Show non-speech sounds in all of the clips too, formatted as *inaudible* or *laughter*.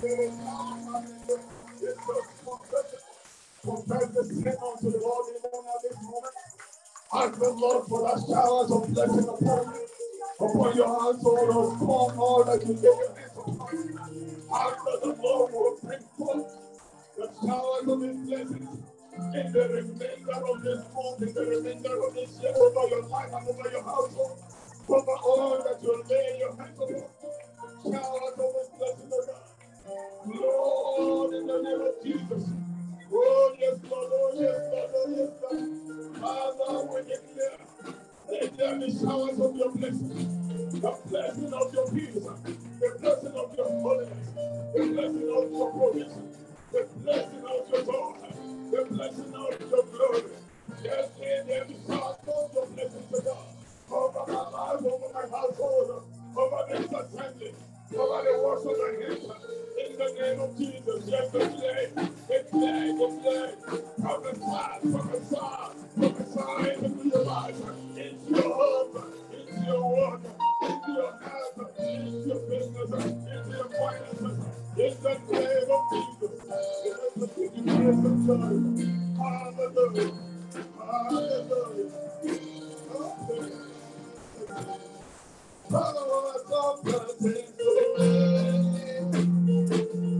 Confess the sin unto the the showers of blessing upon you, upon your household, upon all that you lay your hands upon. Ask that the Lord of his blessings in the remainder of this month, the remainder of this year, over your life and over your household, over all that you lay your hands upon. Showers of his blessings, O God. Lord, in the name of Jesus. Oh, yes, Lord, oh, yes, Lord, oh, yes, Lord. Father, we declare, let there be showers of your blessing, the blessing of your peace, the blessing of your holiness, the blessing of your provision, the blessing of your God, the blessing of your glory. Yes, let there be showers of your blessing to God. Over my life, over my household, over this assembly, over the works of my hands. In the name of Jesus, yes, declare, declare, declare, prophesy, prophesy, prophesy into your life, into your home, into your work, into your health, into your business, into your finances. In the name of Jesus, give you praise and joy. Hallelujah, hallelujah, hallelujah. Power of the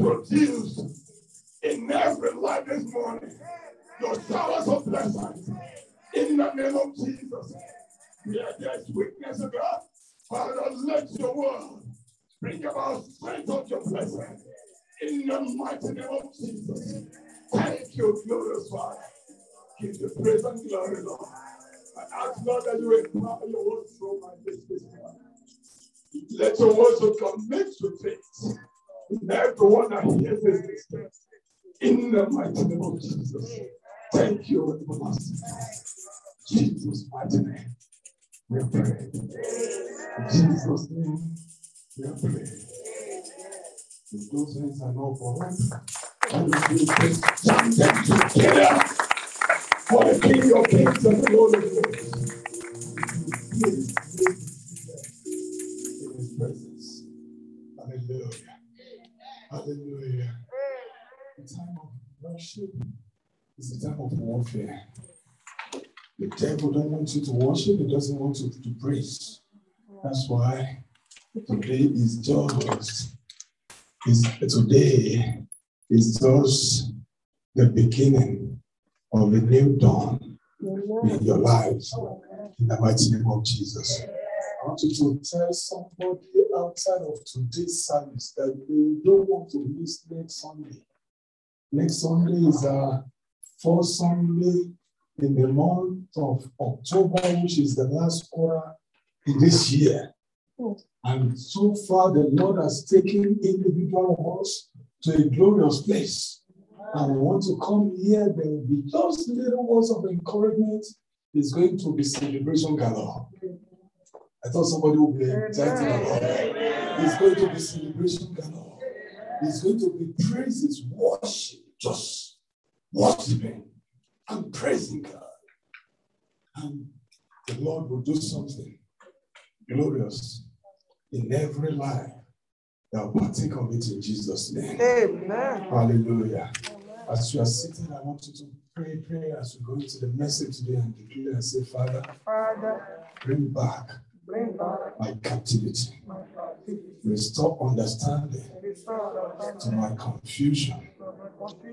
produce in every life this morning your showers of blessing in the name of Jesus. Where there's weakness, of God, Father, let your word bring about strength of your blessing in the mighty name of Jesus. Thank you, glorious Father. Give you praise and glory, Lord. I ask, Lord, that you empower your word through my business. Let your words become mixed with faith in everyone that hears this In the mighty name of Jesus. Thank you, everlasting. Jesus' mighty name. We pray. In Jesus' name, we pray. If those hands are not for us, and we jam them together for the King of Kings and the Lord of Lords. Worship is the time of warfare. The devil don't want you to worship, he doesn't want you to praise. That's why today is just is today is just the beginning of a new dawn in your lives in the mighty name of Jesus. I want you to tell somebody outside of today's service that they don't want to miss next Sunday. Next Sunday is a first Sunday in the month of October, which is the last quarter in this year. And so far, the Lord has taken individual of us to a glorious place. And we want to come here, there will be just little words of encouragement. It's going to be celebration galore. I thought somebody would be excited about it. It's going to be celebration galore. It's going to be praises, worship, just worshiping and praising God. And the Lord will do something glorious in every life that will partake of it in Jesus' name. Amen. Hallelujah. As you are sitting, I want you to pray, pray as we go into the message today and declare and say, Father, Father, bring back bring back my captivity, my captivity. restore understanding to my confusion,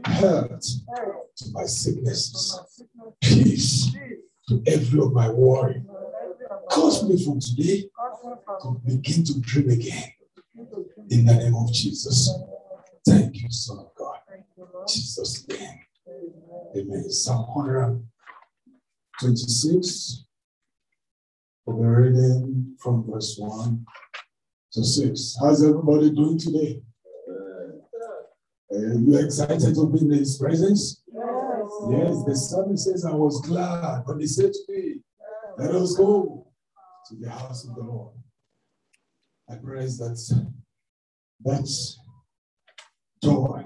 health, to my sicknesses, sickness, peace to every of my worry. Cause me from today to begin to dream again in the name of Jesus. Thank you, Son of God. Jesus' name. Amen. Amen. Psalm 126. We'll be reading from verse 1 to 6. How's everybody doing today? Are you excited to be in His presence? Yes. Yes, the psalmist says, I was glad when they said to me, Let us go to the house of the Lord. I pray that that joy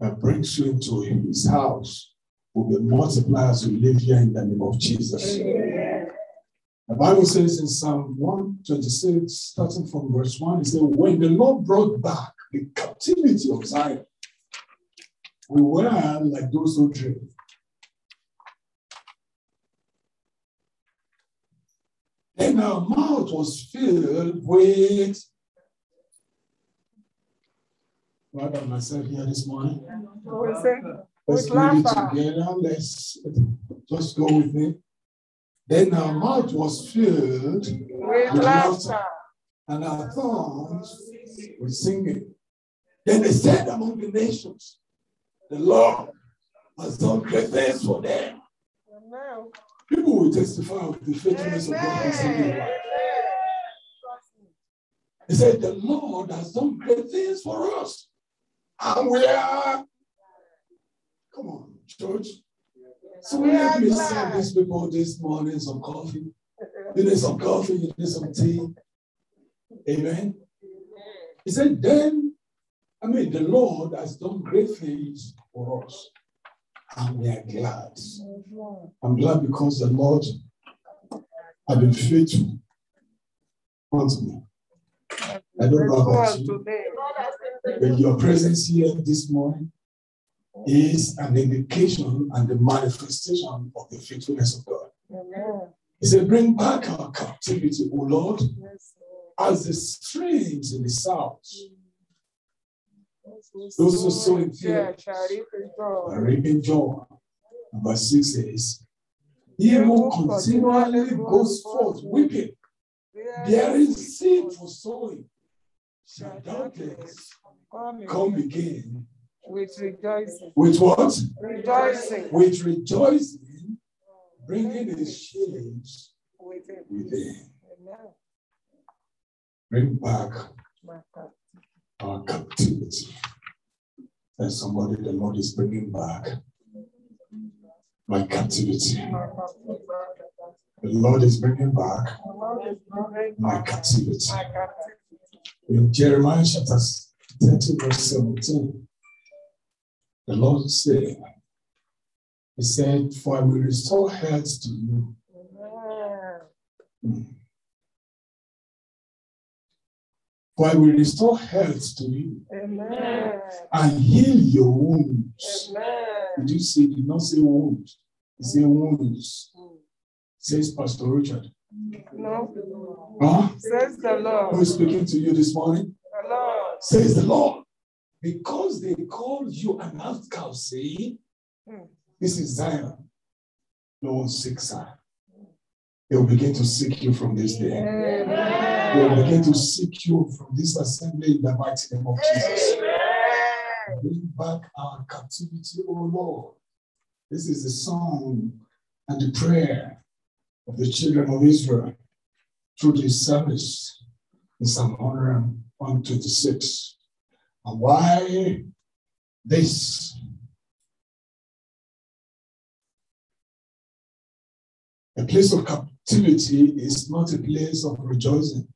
that brings you into his house will be multiplied as you live here in the name of Jesus. The Bible says in Psalm 126, starting from verse 1, it says, When the Lord brought back the captivity of Zion, we were like those who dream. Then our mouth was filled with. Why about myself here this morning? Let's With read it together. Let's just go with me. Then our mouth was filled with laughter. and our tongues were singing. Then they said among the nations, The Lord has done great things for them. Amen. People will testify of the faithfulness of God in their life. He said, The Lord has done great things for us. And we are, come on, church. So We let me serve these people this morning some coffee. You need some coffee, you need some tea. Amen. He said, Then, I mean, the Lord has done great things for us. And we are glad. I'm glad because the Lord has been faithful unto me. I don't know about you. But your presence here this morning is an indication and the manifestation of the faithfulness of God. He said, Bring back our captivity, O Lord, as the streams in the south. Those Those who sow in joy. are reaping joy. Number six says, He who continually goes forth weeping, bearing seed for sowing, shall doubtless come again with rejoicing. with what? Rejoicing With rejoicing, bringing his shades with within. Bring back our captivity. Somebody the Lord is bringing back my captivity. The Lord is bringing back The Lord is bringing my captivity. In Jeremiah chapter 30, verse 17, the Lord said, He said, For I will restore health to you. Amen. Hmm. For I will restore health to you Amen. and heal your wounds. Amen. Did you see? Did not say wound. He said wounds. Says Pastor Richard. No. Huh? Says the Lord. Who is speaking to you this morning? The Lord. Says the Lord. Because they called you an outcast, see? Hmm. This is Zion. No one seeks her. They will begin to seek you from this day. They will Amen. begin to seek you from this assembly in the mighty name of Jesus. Bring back our captivity, O Lord. This is the song and the prayer of the children of Israel through this service in Psalm 126. And why this? A place of captivity is not a place of rejoicing.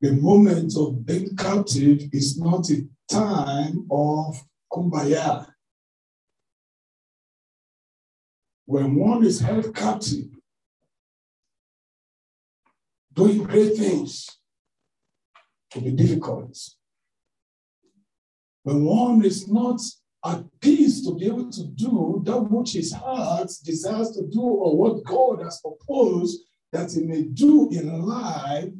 The moment of being captive is not a time of kumbaya. When one is held captive, doing great things will be difficult. When one is not at peace to be able to do that which his heart desires to do or what God has proposed that he may do in life,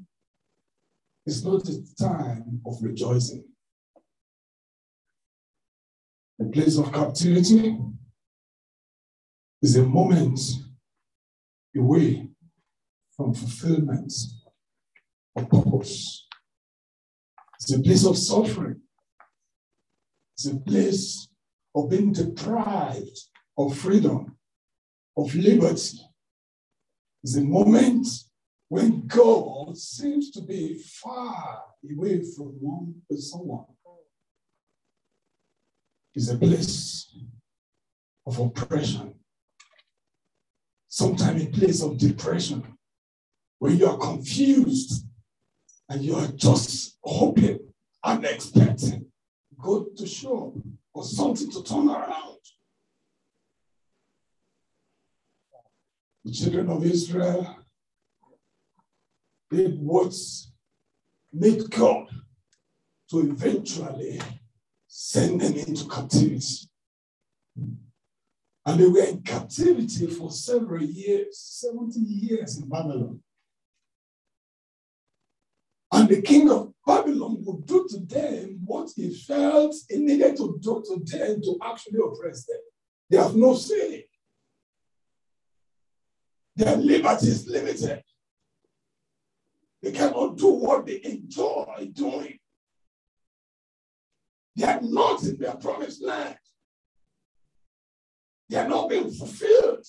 it's not a time of rejoicing. The place of captivity is a moment away from fulfillment of purpose. It's a place of suffering. It's a place of being deprived of freedom, of liberty. It's a moment when God seems to be far away from one or someone. It's a place of oppression. Sometimes a place of depression, where you are confused and you are just hoping and expecting God to show up or something to turn around. The children of Israel did what made God to eventually send them into captivity. And they were in captivity for several years, 70 years in Babylon. And the king of Babylon would do to them what he felt he needed to do to them to actually oppress them. They have no say. Their liberty is limited. They cannot do what they enjoy doing. They are not in their promised land. They are not being fulfilled.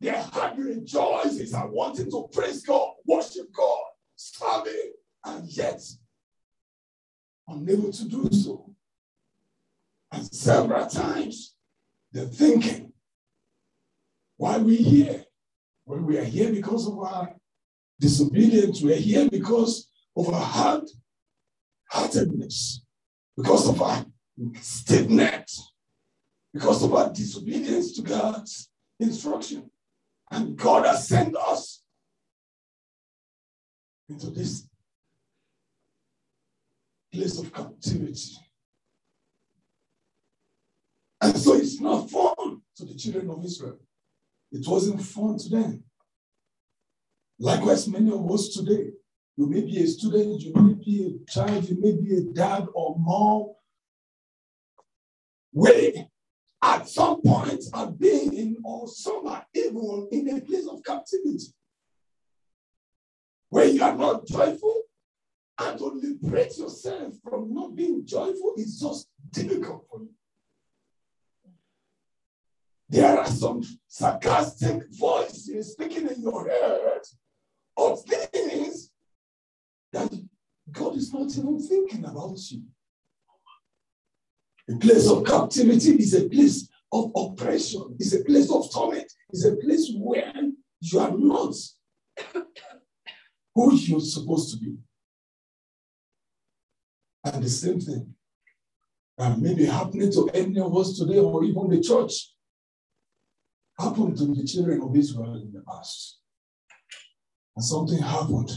Their heart rejoices and wanting to praise God, worship God, serve Him, and yet unable to do so. And several times they're thinking, why we here? Well, we are here because of our disobedience. We are here because of our hard heartedness, because of our stiffness, because of our disobedience to God's instruction. And God has sent us into this place of captivity. And so it's not fun to the children of Israel. It wasn't fun to them. Likewise, many of us today, you may be a student, you may be a child, you may be a dad or mom. We, at some point, are being, or some are even in a place of captivity where you are not joyful, and to liberate yourself from not being joyful is just difficult for you. There are some sarcastic voices speaking in your head of things that God is not even thinking about you. A place of captivity is a place of oppression, is a place of torment, is a place where you are not who you're supposed to be. And the same thing that may be happening to any of us today or even the church happened to the children of Israel in the past. And something happened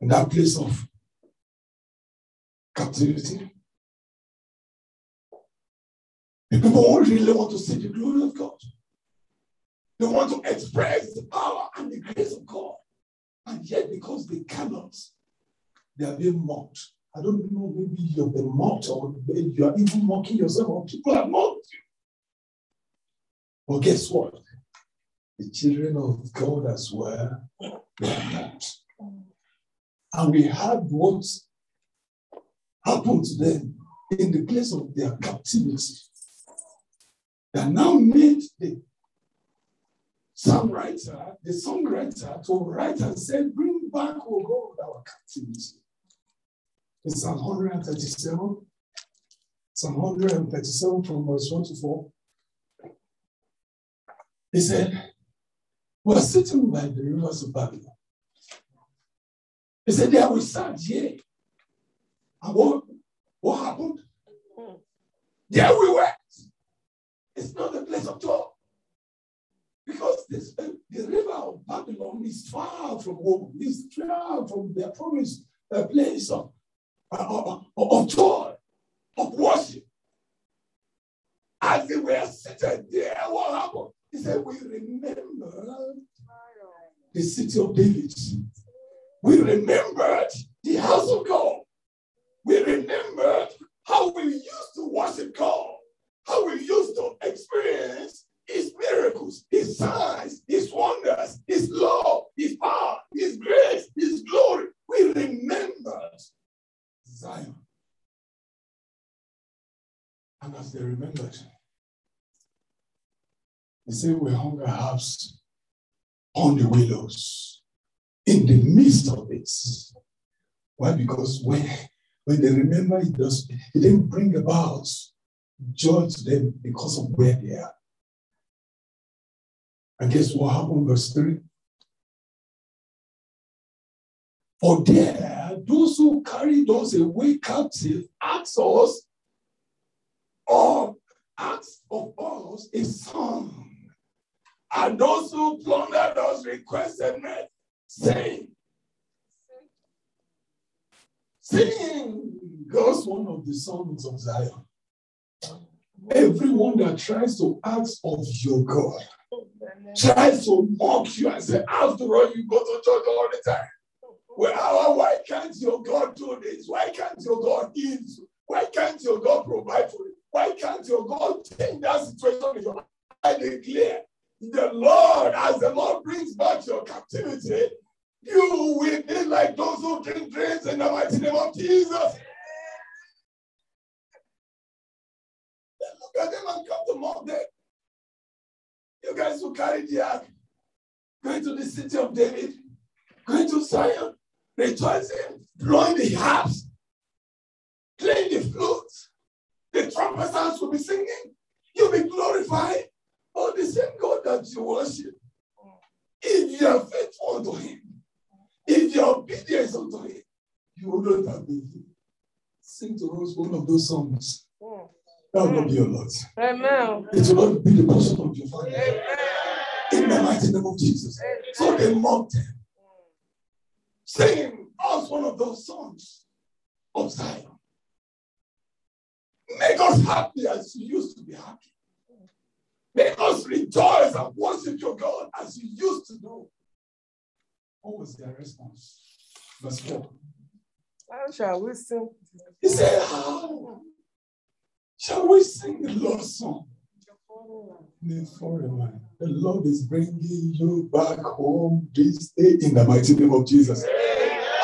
in that place of captivity. The people really want to see the glory of God. They want to express the power and the grace of God. And yet, because they cannot, they are being mocked. I don't know, maybe you've been mocked or you are even mocking yourself, or people have mocked you. But guess what? The children of God as well. And we had what happened to them in the place of their captivity that now made the songwriter, the songwriter to write and say, Bring back, O God, our captivity. In Psalm 137, Psalm 137 from verse 1 to 4. He said, We're sitting by the rivers of Babylon. He said, There we sat here. And what, what happened? There we were. It's not a place of joy. Because this, uh, the river of Babylon is far from home, it's far from their promised uh, place of, uh, of joy, of worship. As they were seated there, what happened? He said, We remember the city of David. We remembered the house of God. We remembered how we used to worship God, how we used to experience His miracles, His signs, His wonders, His love, His power, His grace, His glory. We remembered Zion. And as they remembered, they say we hung our on the willows in the midst of it. Why? Because when, when they remember it does it didn't bring about joy to them because of where they are. And guess what happened, verse 3? For there, those who carried us away captive asked us of asked of us a song. And those who plundered us requested me, saying, Sing goes one of the songs of Zion. Everyone that tries to ask of your God tries to mock you and say, after all, you go to church all the time. Well, why can't your God do this? Why can't your God heal you? Why can't your God provide for you? Why can't your God change that situation in your life? I declare the Lord, as the Lord brings back your captivity, you will be like those who drink drinks in the mighty name of Jesus. Then look at them and come to mock them. You guys who carry the ark, going to the city of David, going to Zion, rejoicing, blowing the harps, playing the flutes, the trumpet sounds will be singing. You'll be glorified. Oh, the same God that you worship. If you are faithful unto Him, if you are obedient unto Him, you will not have been. Sing to us one of those songs. That will not be your Lord. Amen. It will not be the portion of your family. Amen. In the mighty name of Jesus. So they mocked him. Sing us one of those songs of Zion. Make us happy as you used to be happy. Make us rejoice and worship your God as you used to do. What was their response? Verse 4. How shall we sing? He said, How shall we sing the Lord's song? a foreign land. The Lord is bringing you back home this day in the mighty name of Jesus.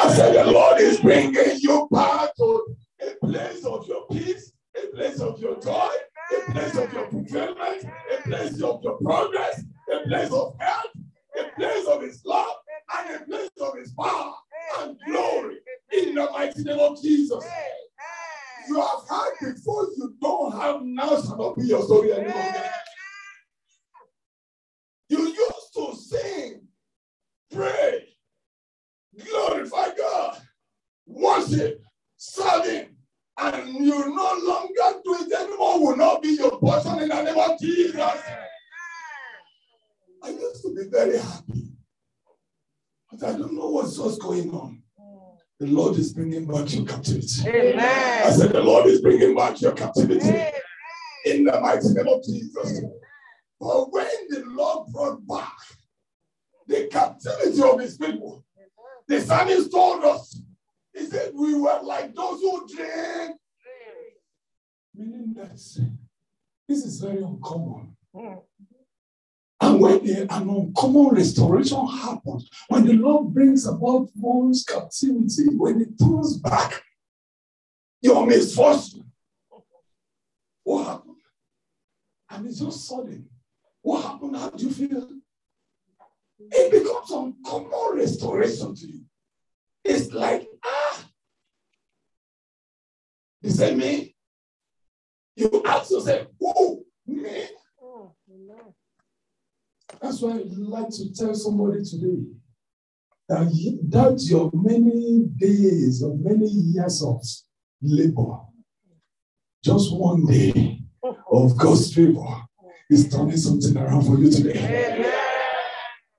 I said, The Lord is bringing you back to a place of your peace, a place of your joy, a place of your fulfillment, place of your progress, a place of health, a place of His love, and a place of His power and glory in the mighty name of Jesus. You have had before, you don't have now, shall not be your story anymore. Bringing back your captivity. Amen. I said, The Lord is bringing back your captivity in the mighty name of Jesus. But when the Lord brought back the captivity of his people, the psalmist told us, he said, We were like those who drink. Meaning that this is very uncommon. Hmm. And when an uncommon restoration happens, when the Lord brings about one's captivity, when it turns back your misfortune, what happened? And it's just sudden. What happened? How do you feel? It becomes uncommon restoration to you. It's like, ah, you say me? You ask yourself, who? Me? That's why I'd like to tell somebody today that you- that your many days or many years of labor, just one day of God's favor is turning something around for you today.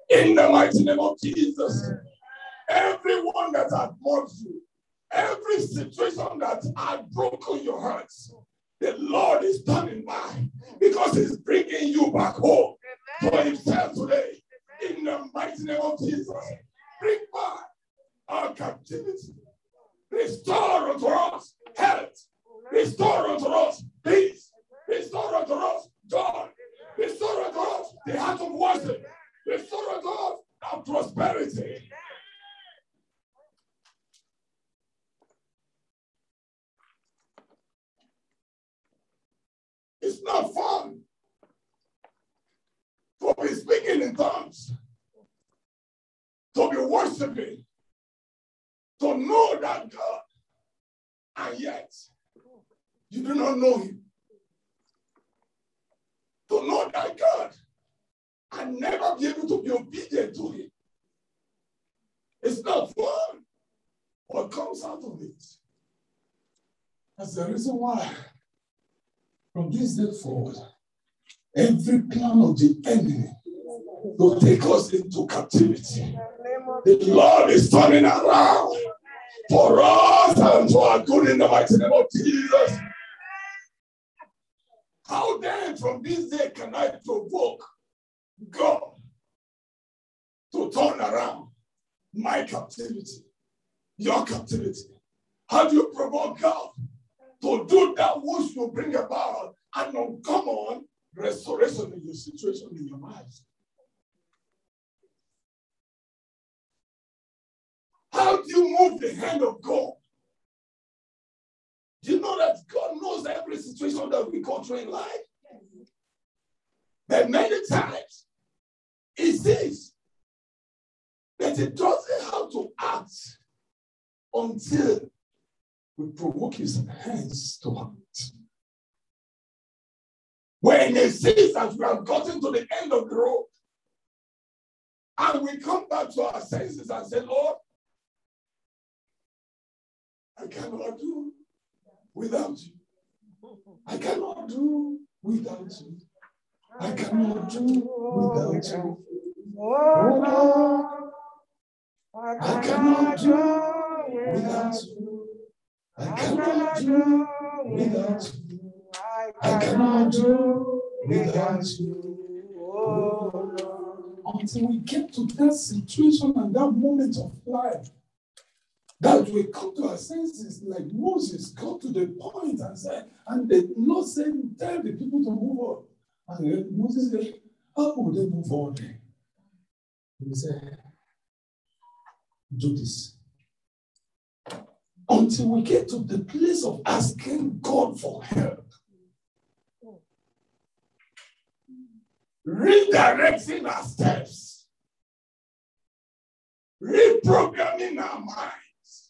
In the mighty name of Jesus, everyone that had mocked you, every situation that had broken your hearts, the Lord is turning back because He's bringing you back home for Himself today. In the mighty name of Jesus, bring back our captivity. Restore unto us health. Restore unto us peace. Restore unto us joy. Restore unto us the heart of worship. Restore unto us our prosperity. It's not fun to be speaking in tongues, to be worshiping, to know that God, and yet you do not know Him. To know that God and never be able to be obedient to Him. It's not fun. What comes out of it? That's the reason why, from this day forward, every plan of the enemy will take us into captivity. The Lord is turning around for us and for our good in the mighty name of Jesus. How then from this day can I provoke God to turn around my captivity, your captivity? How do you provoke God to do that which will bring about an uncommon restoration in your situation in your life? How do you move the hand of God? Do you know that God knows every situation that we go through in life? But many times he sees that he doesn't have to act until we provoke his hands to act. When he sees that we have gotten to the end of the road, and we come back to our senses and say, Lord, I cannot do without you. I cannot do without you. I cannot do without you. Oh, Lord, I cannot do without you. I cannot do without you. I cannot do without you. Oh, Lord. Until we get to that situation and that moment of life, that we come to our senses, like Moses got to the point and said, and the Lord said, tell the people to move on. And Moses said, how would they move on? He said, do this. Until we get to the place of asking God for help. Redirecting our steps. Reprogramming our minds.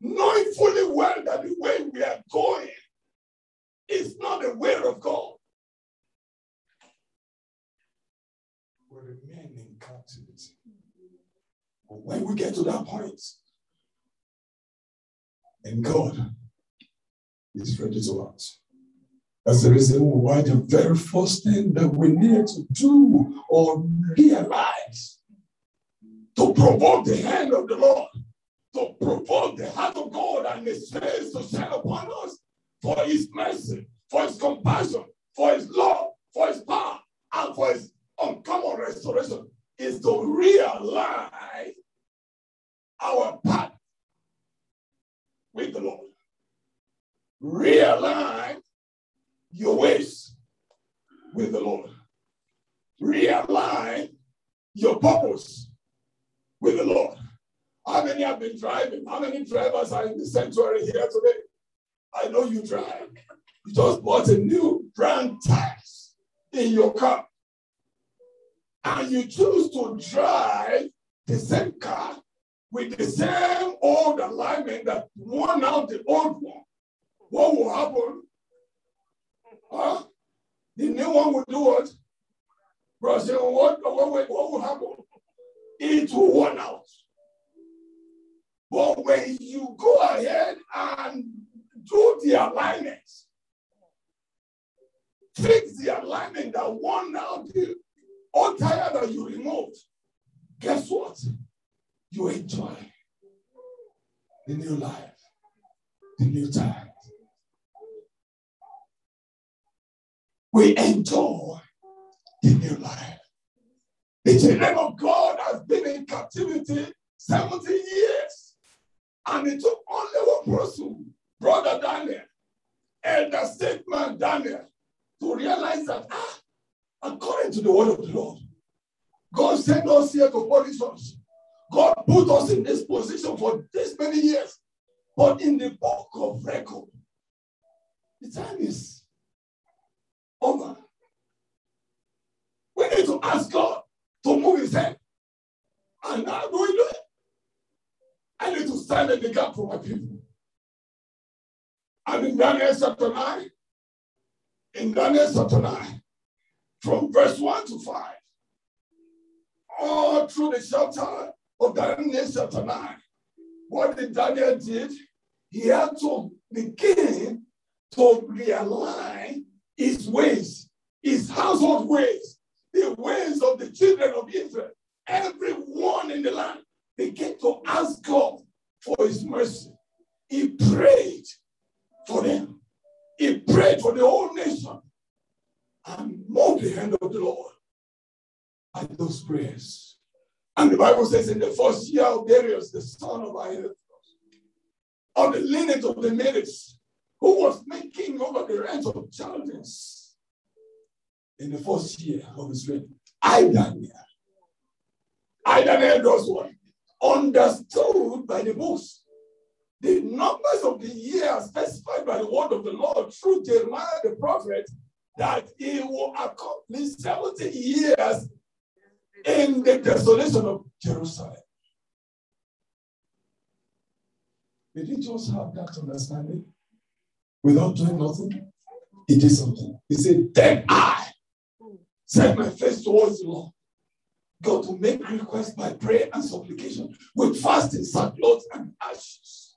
Knowing fully well that the way we are going is not the way of God. We remain in captivity. But when we get to that point, and God is ready to act. That's the reason why the very first thing that we need to do or realize to provoke the hand of the Lord, to provoke the heart of God and His face to shine upon us for His mercy, for His compassion, for His love, for His power, and for His uncommon restoration is to realize our path with the Lord. Realign your ways with the Lord. Realign your purpose with the Lord. How many have been driving? How many drivers are in the sanctuary here today? I know you drive. You just bought a new brand tires in your car. And you choose to drive the same car with the same old alignment that worn out the old one. What will happen? Huh? The new one will do what? Brother, what, what, what, what will happen? It will worn out. But when you go ahead and do the alignment, fix the alignment that worn out the old tire that you removed, guess what? You enjoy the new life, the new time. We enjoy the new life. The children of God has been in captivity 70 years. And it took only one person, Brother Daniel, elder statesman Daniel, to realize that, ah, according to the word of the Lord, God sent us here to punish us. God put us in this position for this many years. But in the book of record, the time is over. We need to ask God to move his hand. And how do we do it? I need to stand in the gap for my people. And in Daniel chapter 9, in Daniel chapter 9, from verse 1 to 5, all through the chapter of Daniel chapter 9, what did Daniel did? He had to begin to realign his ways, his household ways, the ways of the children of Israel. Everyone in the land they began to ask God for his mercy. He prayed for them. He prayed for the whole nation and moved the hand of the Lord at those prayers. And the Bible says in the first year of Darius, the son of Ahasuerus, of the lineage of the Medes, who was making over the ranch of Chaldeans in the first year of his reign, I, Daniel, I, Daniel, does what? Understood by the books the numbers of the years specified by the word of the Lord through Jeremiah the prophet that he will accomplish 70 years in the desolation of Jerusalem. Did he just have that understanding without doing nothing? He did something. He said, Then I set my face towards the Lord. God to make requests by prayer and supplication with fasting, sackcloth, and ashes.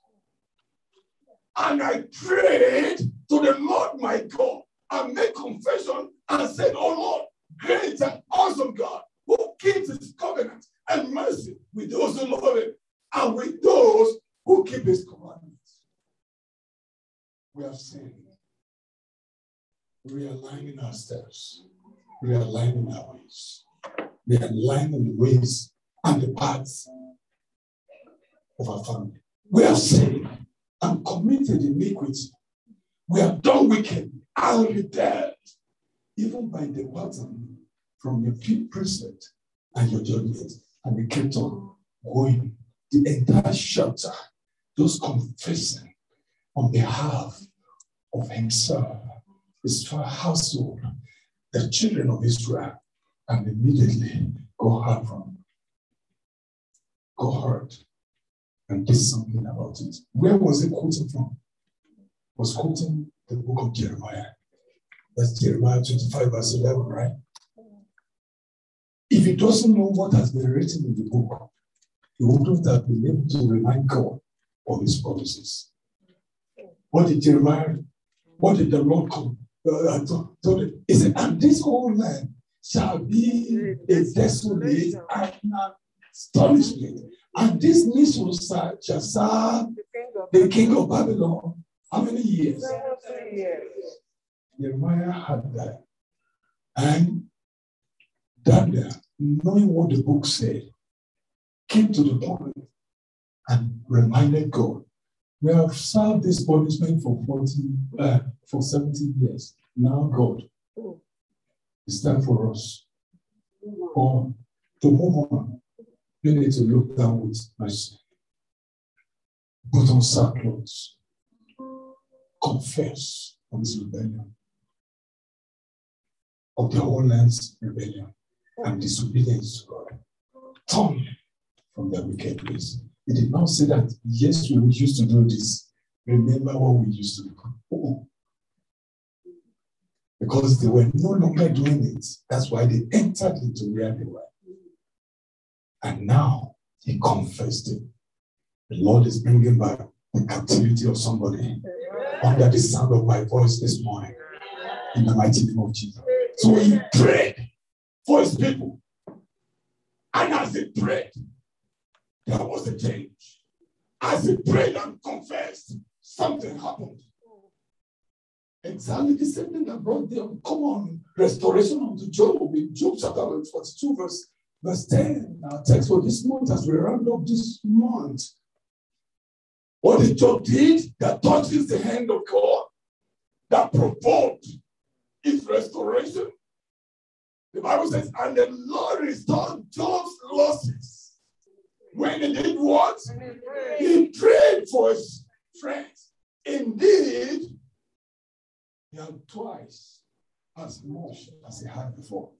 And I prayed to the Lord my God and made confession and said, Oh Lord, great and awesome God, who keeps his covenant and mercy with those who love him and with those who keep his commandments. We have sinned. steps, realigning our ways, realigning the ways and the paths of our family. We have saved and committed iniquity. We have done wicked and rebelled, even by the pattern from your precept and your judgment. And we kept on going. The entire chapter, just confessing on behalf of himself, his household, the children of Israel, and immediately go hard from go hard and did something about it. Where was it quoting from? was quoting the book of Jeremiah. That's Jeremiah 25, verse 11, right? If he doesn't know what has been written in the book, he wouldn't have been able to remind God of his promises. What did Jeremiah, what did the Lord come, uh, told, told him? He said, and this whole land shall be a desolate and astonishment. And this nation shall serve the king of Babylon. How many years? Jeremiah had that. And Daniel, knowing what the book said, came to the point and reminded God, we have served this punishment for 40, uh, for 70 years. Now, God, it's time for us or to move on. You need to look down with mercy. Put on sackcloth. Confess of this rebellion, of the whole land's rebellion and disobedience to God. Turn from their wicked ways. He did not say that, yes, we used to do this. Remember what we used to do. Oh. Because they were no longer doing it. That's why they entered into where they were. And now he confessed it. The Lord is bringing back the captivity of somebody under the sound of my voice this morning. In the mighty name of Jesus. So he prayed for his people. And as he prayed, there was a change. As he prayed and confessed, something happened. Exactly the same thing that brought the come on, restoration unto Job in Job chapter 42, verse, verse 10. Our text for this month as we round up this month. What did Job did that touches the hand of God, that provoked his restoration. The Bible says, and the Lord restored Job's losses. When he did what? He prayed for his friends. Indeed, he had twice as much as he had before.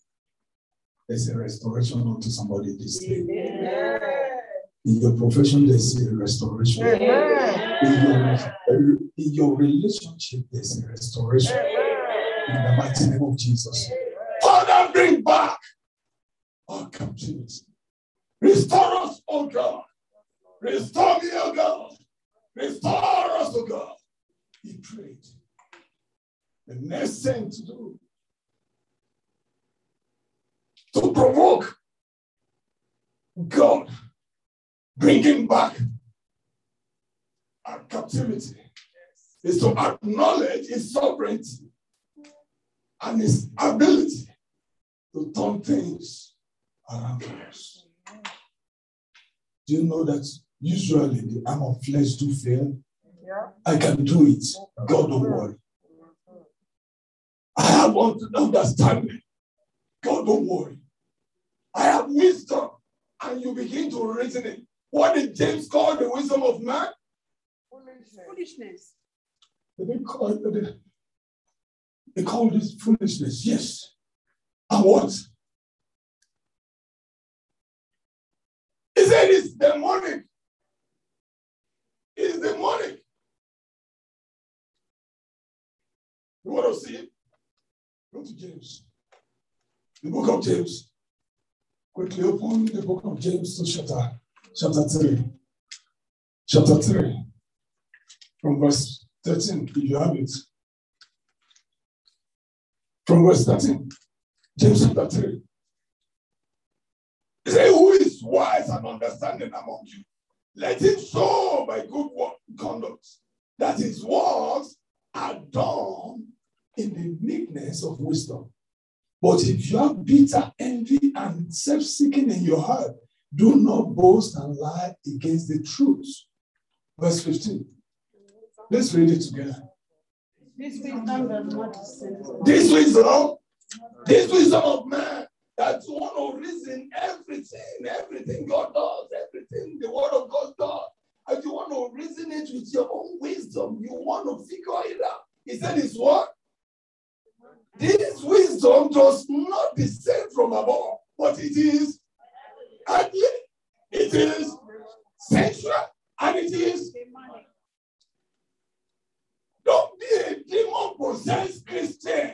There's a restoration unto somebody this day. In your profession, there's a restoration. In your, in your relationship, there's a restoration. In the mighty name of Jesus. Father, bring back our captivity. Restore us, oh God. Restore me, oh God. Restore us, oh God. He prayed. The next thing to do to provoke God, bringing back our captivity, is to acknowledge His sovereignty and His ability to turn things around for us. Do you know that usually the arm of flesh do fail? Yeah. I can do it. God, don't worry. I have understanding. God, don't worry. I have wisdom. And you begin to reason it. What did James call the wisdom of man? Foolishness. They call, it, they call this foolishness. Yes. And what? Demonic. It's demonic. You want to see it? Go to James. The book of James. Quickly open the book of James to chapter, chapter 3. Chapter 3. From verse 13, if you have it. From verse 13. James chapter 3. He said, Who is wise and understanding among you? Let him show by good work, conduct that his works are done in the meekness of wisdom. But if you have bitter envy and self seeking in your heart, do not boast and lie against the truth. Verse 15. Let's read it together. This wisdom does not descend. This wisdom, this wisdom of man, that you want to reason everything, everything God does, everything the word of God does. And you want to reason it with your own wisdom. You want to figure it out. He said, It's what? This wisdom does not descend from above, but it is earthly, it is sensual, and it is. Don't be a demon possessed Christian.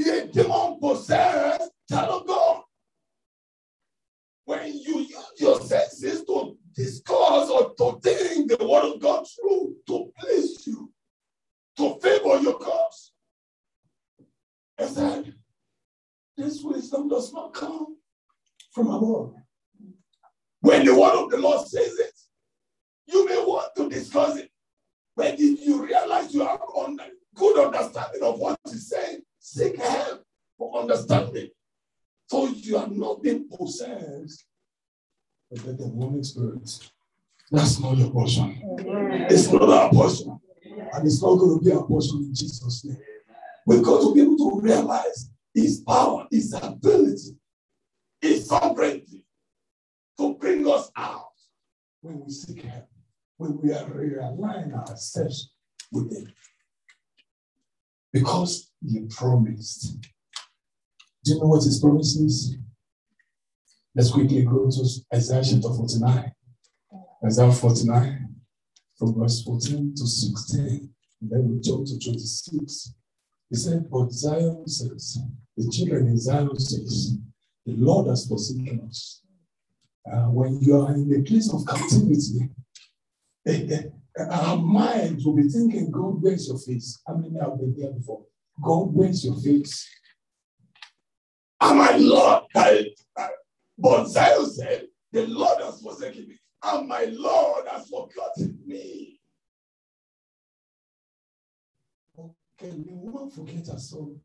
Be a demon possessed child of God. When you use your senses to discuss or to think the word of God through to please you, to favor your cause, I said, this wisdom does not come from above. When the word of the Lord says it, you may want to discuss it. But if you realize you have good understanding of what he's saying, seek help for understanding. So you are not being possessed with the demonic spirits. That's not your portion. It's not our portion. And it's not going to be our portion in Jesus' name. We've got to be able to realize his power, his ability, his sovereignty to bring us out when we seek help, when we are realign ourselves with him. Because he promised. Do you know what his promise is? Let's quickly go to Isaiah chapter 49. Isaiah 49, from verse 14 to 16. And then we jump to 26. He said, But Zion says, the children in Zion says, the Lord has forsaken us. Uh, when you are in a place of captivity, *laughs* our minds will be thinking, God, where's your face? How many have been there before? God, where's your face? Am Lord, I, I, but Zion said, the Lord has forsaken me, and my Lord has forgotten me. Can the woman forget her son?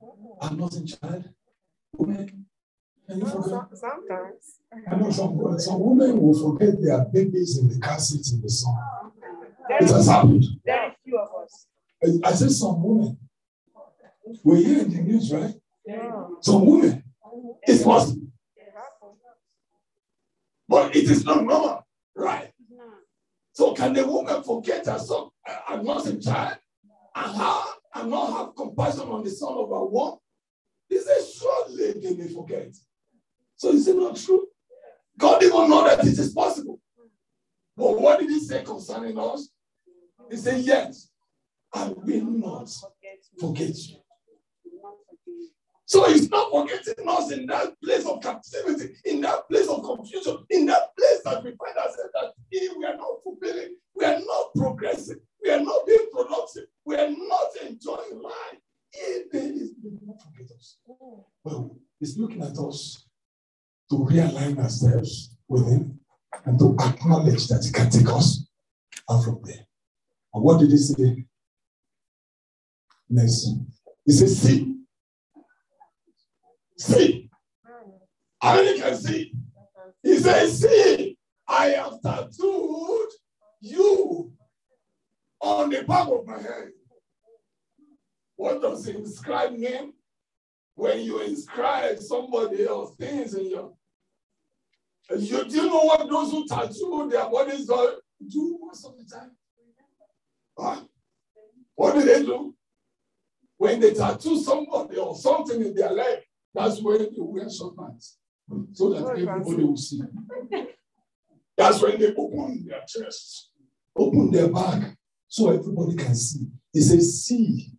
I'm not in child. Women, can you forget? Sometimes. I know some, some women will forget their babies in the car seat in the sun. There It has happened. very few of us. I, I said some women. We're hearing the news, right? Yeah. Some women. It's possible, but it is not normal, right? So can the woman forget her son, a nursing child, and her, and not have compassion on the son of her womb? He said, surely they may forget. So is it not true? God even know that it is possible. But what did he say concerning us? He said, yes, I will not forget you. So he's not forgetting us in that place of captivity, in that place of confusion, in that place that we find ourselves that we are not fulfilling, we are not progressing, we are not being productive, we are not enjoying life. He is not forget us. Well, he's looking at us to realign ourselves with him and to acknowledge that he can take us out from there. And what did he say? Next. He said, see, See, how many can see? He says, See, I have tattooed you on the back of my hand. What does inscribe mean? When you inscribe somebody else things in your you do you know what those who tattoo their bodies do most of the time? Huh? What do they do? When they tattoo somebody or something in their leg, that's when they wear short pants so that everybody will see. That's when they open their chest, open their back, so everybody can see. He says, See,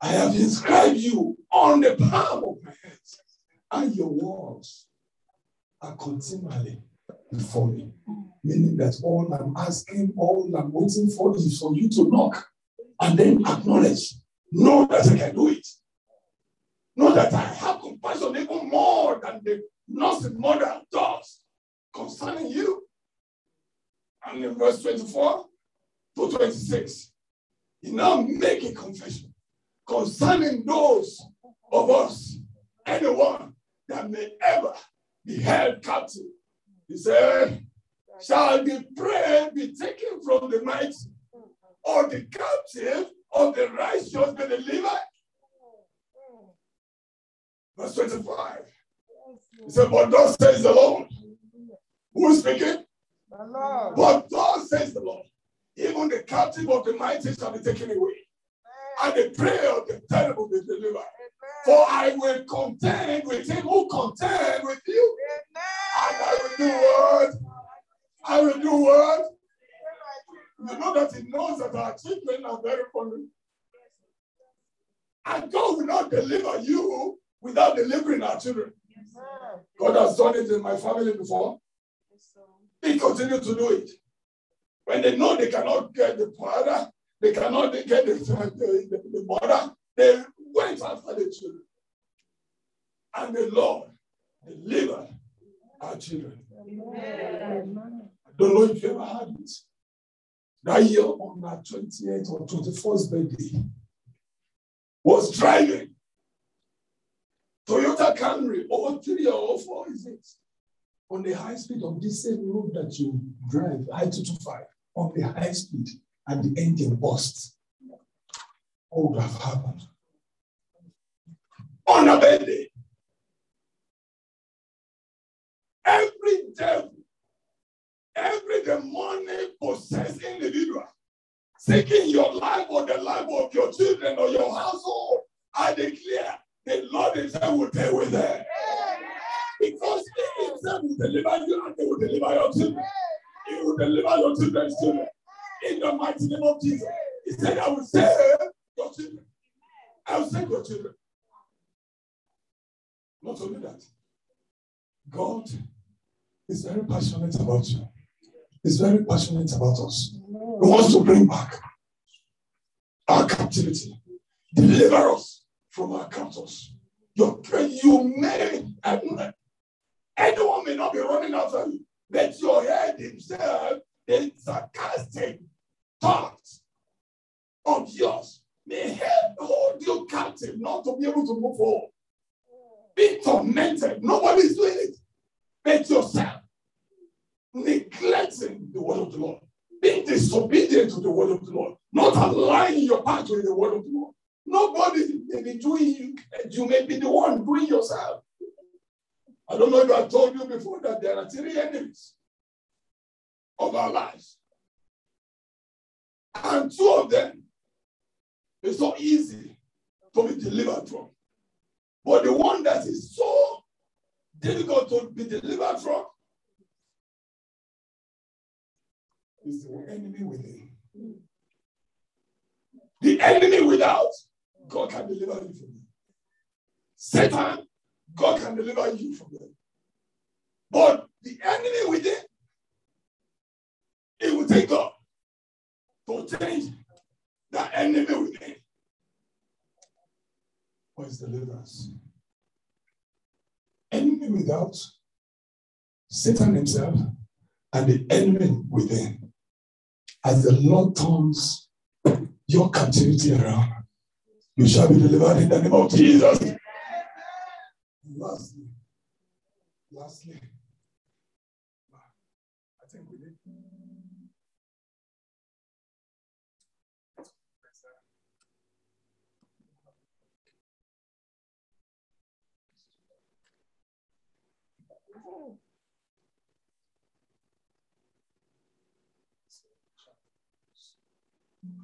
I have inscribed you on the palm of my hand, and your words are continually before me. Meaning that all I'm asking, all I'm waiting for is for you to knock and then acknowledge. Know that I can do it. Know that I have compassion even more than the nursing mother does concerning you. And in verse 24 to 26, he now make a confession concerning those of us, anyone that may ever be held captive. He said, Shall the prey be taken from the mighty, or the captive of the righteous be delivered? Verse 25. He said, But thus says the Lord. Who is speaking? The Lord. But thus says the Lord. Even the captive of the mighty shall be taken away, and the prey of the terrible be delivered. For I will contend with him who contend with you, and I will do what? I will do what? You know that he knows that our children are very funny. And God will not deliver you without delivering our children. God has done it in my family before. He continues to do it. When they know they cannot get the father, they cannot get the, the, the, the mother, they went after the children. And the Lord delivered our children. I don't know if you ever had it. That year on my 28th or 21st birthday, was driving Camry, or three or four is it? On the high speed of this same road that you drive, I-225, on the high speed, and the engine burst. What would have happened? On a birthday, every devil, every demonic possessed individual seeking your life or the life of your children or your household, I declare the Lord Himself will deal with them. Because He Himself will deliver you and He will deliver your children. He will deliver your children's children. In the mighty name of Jesus. He said, I will save your children. I will save your children. Not only that, God is very passionate about you. He's very passionate about us. He wants to bring back our captivity, deliver us from our captors. Your, you may, anyone may not be running after you, but your head himself, the sarcastic thoughts of yours may hold you captive, not to be able to move forward. Be tormented. Nobody is doing it but yourself. Neglecting the word of the Lord, being disobedient to the word of the Lord, not aligning your path with the word of the Lord. Nobody may be doing you, you may be the one doing yourself. I don't know if I told you before that there are three enemies of our lives. And two of them is so easy to be delivered from. But the one that is so difficult to be delivered from is the enemy within. The enemy without, God can deliver you from them. Satan, God can deliver you from them. But the enemy within, it will take God to change that enemy within. What is deliverance? Enemy without, Satan himself, and the enemy within. As the Lord turns your captivity around, you shall be delivered in the name of Jesus. Lastly, lastly, I think we did.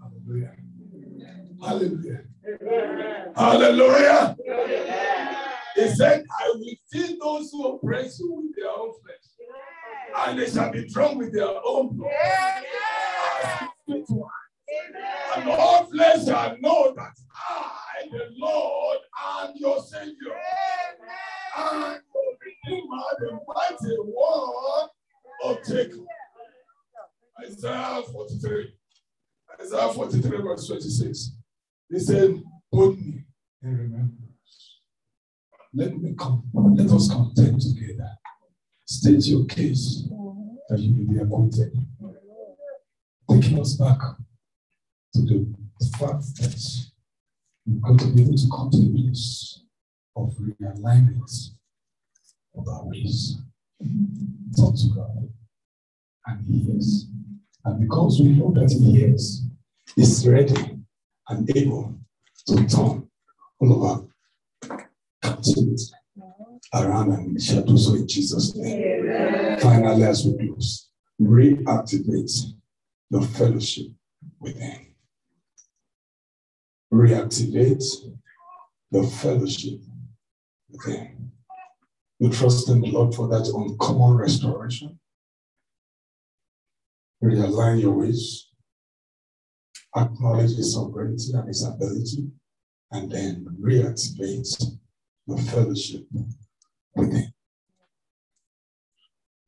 Hallelujah. Hallelujah. Hallelujah. He said, I will feed those who oppress you with their own flesh, and they shall be drunk with their own blood. And all flesh shall know that I, the Lord, am your Savior. And your Redeemer, the mighty one of Jacob. Isaiah 43. Isaiah 43, verse 26. He said, Put me in remembrance. Let me come. Let us contend together. State your case that you will be acquitted. Taking us back to the fact that you've got to be able to come to the place of realignment of our ways. Talk to God, and He hears. And because we know that He hears, He's ready and able to turn all of our captivity around and shall do so in Jesus' name. Finally, as we close, reactivate your fellowship with Him. Reactivate your fellowship with Him. You trust in the Lord for that uncommon restoration. Realign your ways, acknowledge His sovereignty and His ability, and then reactivate your fellowship with Him.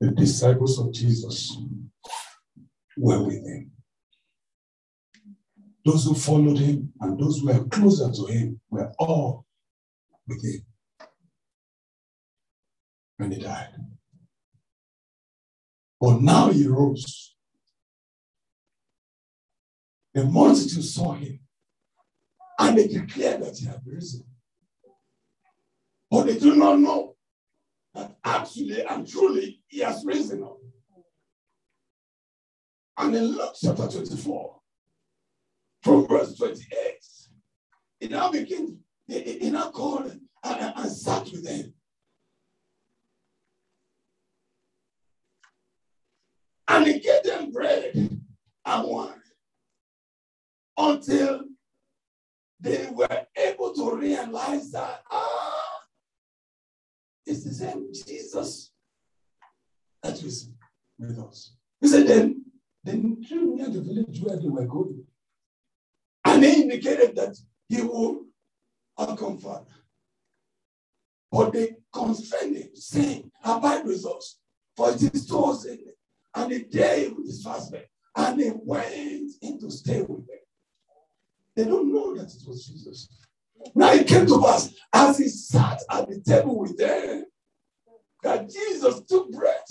The disciples of Jesus were with Him. Those who followed Him and those who were closer to Him were all with Him when He died. But now He rose. The multitude saw Him and they declared that He had risen. But they do not know that actually and truly he has risen up. And in Luke chapter 24, from verse 28, he now begins, he, he now called and, and, and sat with them. And he gave them bread and wine until they were able to realize that, ah, it's the same Jesus that was with us. He said, then, they drew near the village where they were going. And he indicated that he would come further. But they constrained him, saying, Abide with us, for it is towards evening. And the day is fast. And they went in to stay with them. They don't know that it was Jesus. Now it came to pass as he sat at the table with them that Jesus took bread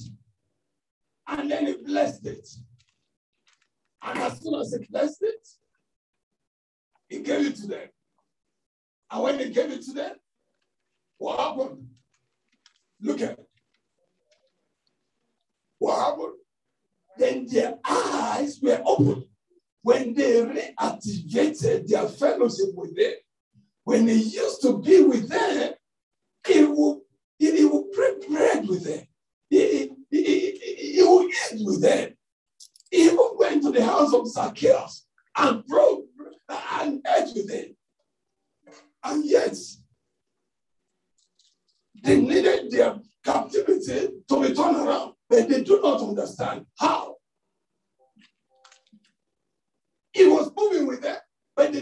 and then he blessed it. And as soon as he blessed it, he gave it to them. And when he gave it to them, what happened? Look at it. What happened? Then their eyes were opened when they reactivated their fellowship with them. When they used to be with them, he would, he, he would break bread with them. He, he, he, he would eat with them. He even went to the house of Zacchaeus and broke and ate with them. And yet, they needed their captivity to be turned around, but they do not understand how. He was moving with them, but they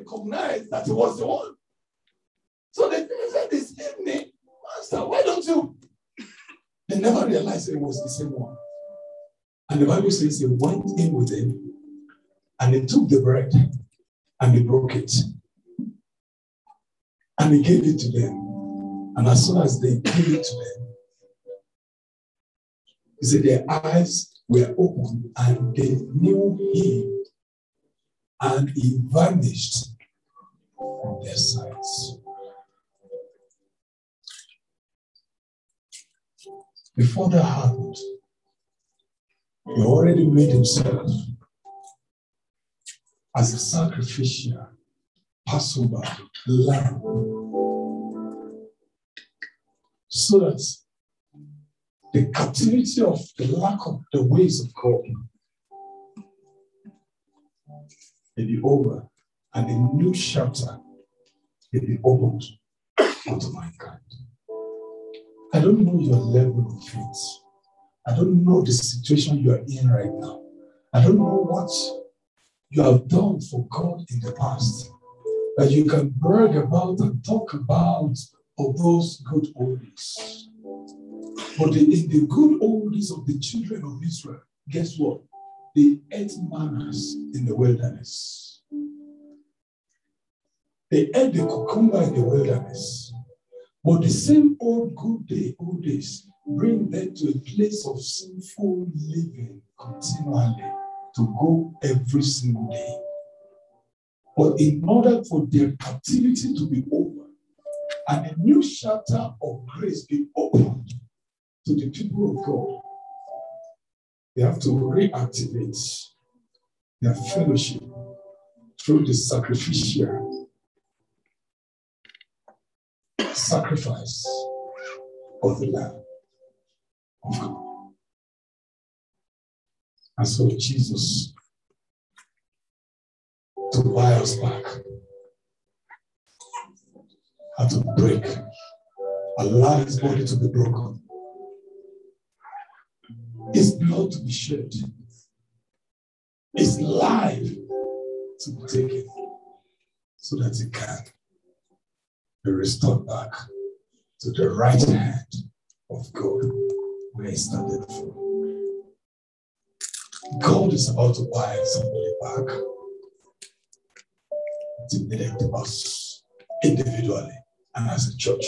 do not recognize that he was the one. So they said this evening, Master, why don't you? They never realized it was the same one. And the Bible says he went in with him and he took the bread and he broke it. And he gave it to them. And as soon as they gave it to them, he said their eyes were open and they knew him. And he vanished from their sights. Before that happened, he already made himself as a sacrificial Passover lamb so that the captivity of the lack of the ways of God may be over and a new chapter may be opened unto mankind. I don't know your level of faith. I don't know the situation you are in right now. I don't know what you have done for God in the past that you can brag about and talk about of those good old days. But the, in the good old days of the children of Israel, guess what? They ate manners in the wilderness. They ate the cucumber in the wilderness. But the same old good day, old days, bring them to a place of sinful living continually to go every single day. But in order for their captivity to be over, and a new chapter of grace be opened to the people of God. They have to reactivate their fellowship through the sacrificial sacrifice of the Lamb. Of God. And so Jesus, to buy us back, had to break, allow his body to be broken, his blood to be shed, his life to be taken, so that he can be restored back to the right hand of God where he started from. God is about to buy somebody back. It's needed us individually and as a church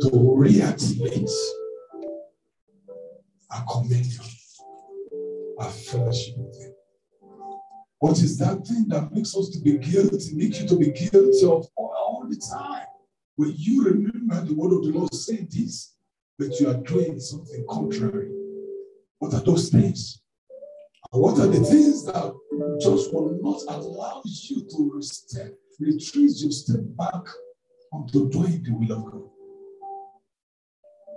to reactivate our communion, our fellowship with Him. What is that thing that makes us to be guilty, make you to be guilty of all, all the time? When you remember the word of the Lord saying this, but you are doing something contrary. What are those things? And what are the things that just will not allow you to step, retrace your step back onto doing the will of God?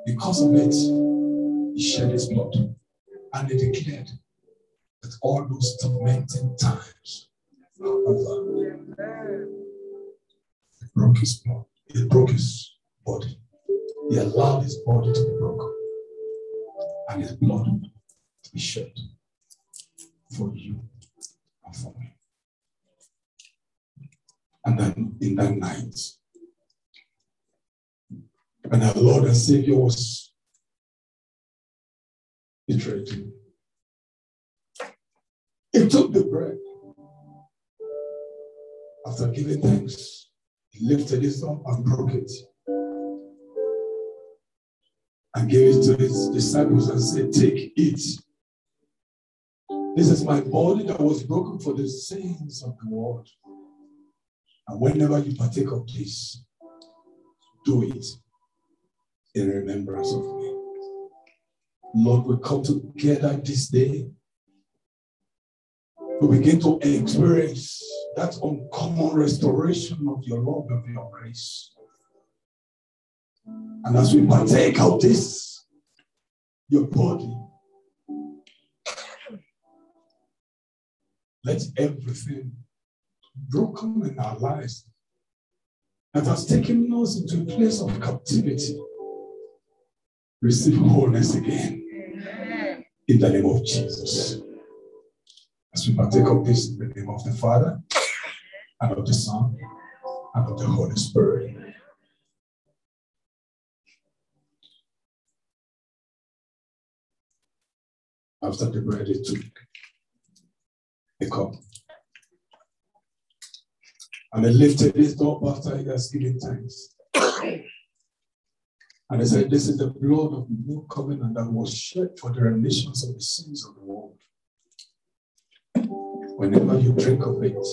Because of it, he shed his blood and he declared that all those tormenting times are over. He broke his blood, he broke his body. He allowed his body to be broken and his blood to be shed for you and for me. And then in that night, when our Lord and Savior was betrayed, he took the bread. After giving thanks, he lifted it up and broke it and gave it to his disciples and said, Take it. This is my body that was broken for the sins of the world. And whenever you partake of this, do it in remembrance of me. Lord, we come together this day. We begin to experience that uncommon restoration of your love and your grace. And as we partake of this, your body, let everything broken in our lives that has taken us into a place of captivity receive wholeness again in the name of Jesus. As we partake of this in the name of the Father and of the Son and of the Holy Spirit. After the bread, he took a cup. And he lifted it up after he has given thanks. And he said, This is the blood of the new covenant that was shed for the remissions of the sins of the world. Whenever you drink of it,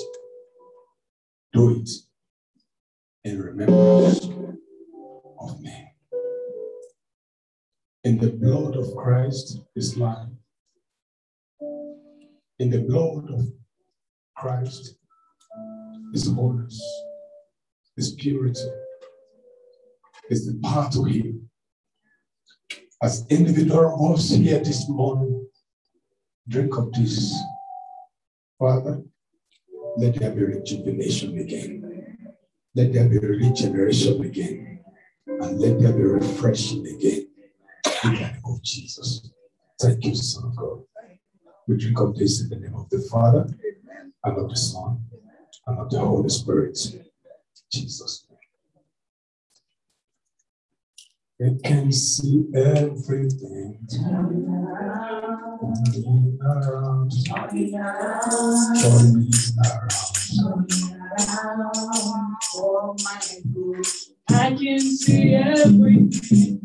do it in remembrance of me. In the blood of Christ is life. In the blood of Christ is holiness, is purity, is the path to Him. As individual of us here this morning, drink of this. Father, let there be rejuvenation again. Let there be regeneration again. And let there be refreshing again. In the name of Jesus. Thank you, Son of God. We drink of this in the name of the Father, and of the Son, and of the Holy Spirit. Jesus. It can see everything. Turn me around. turn me around. turn me around. For my good. I can see everything.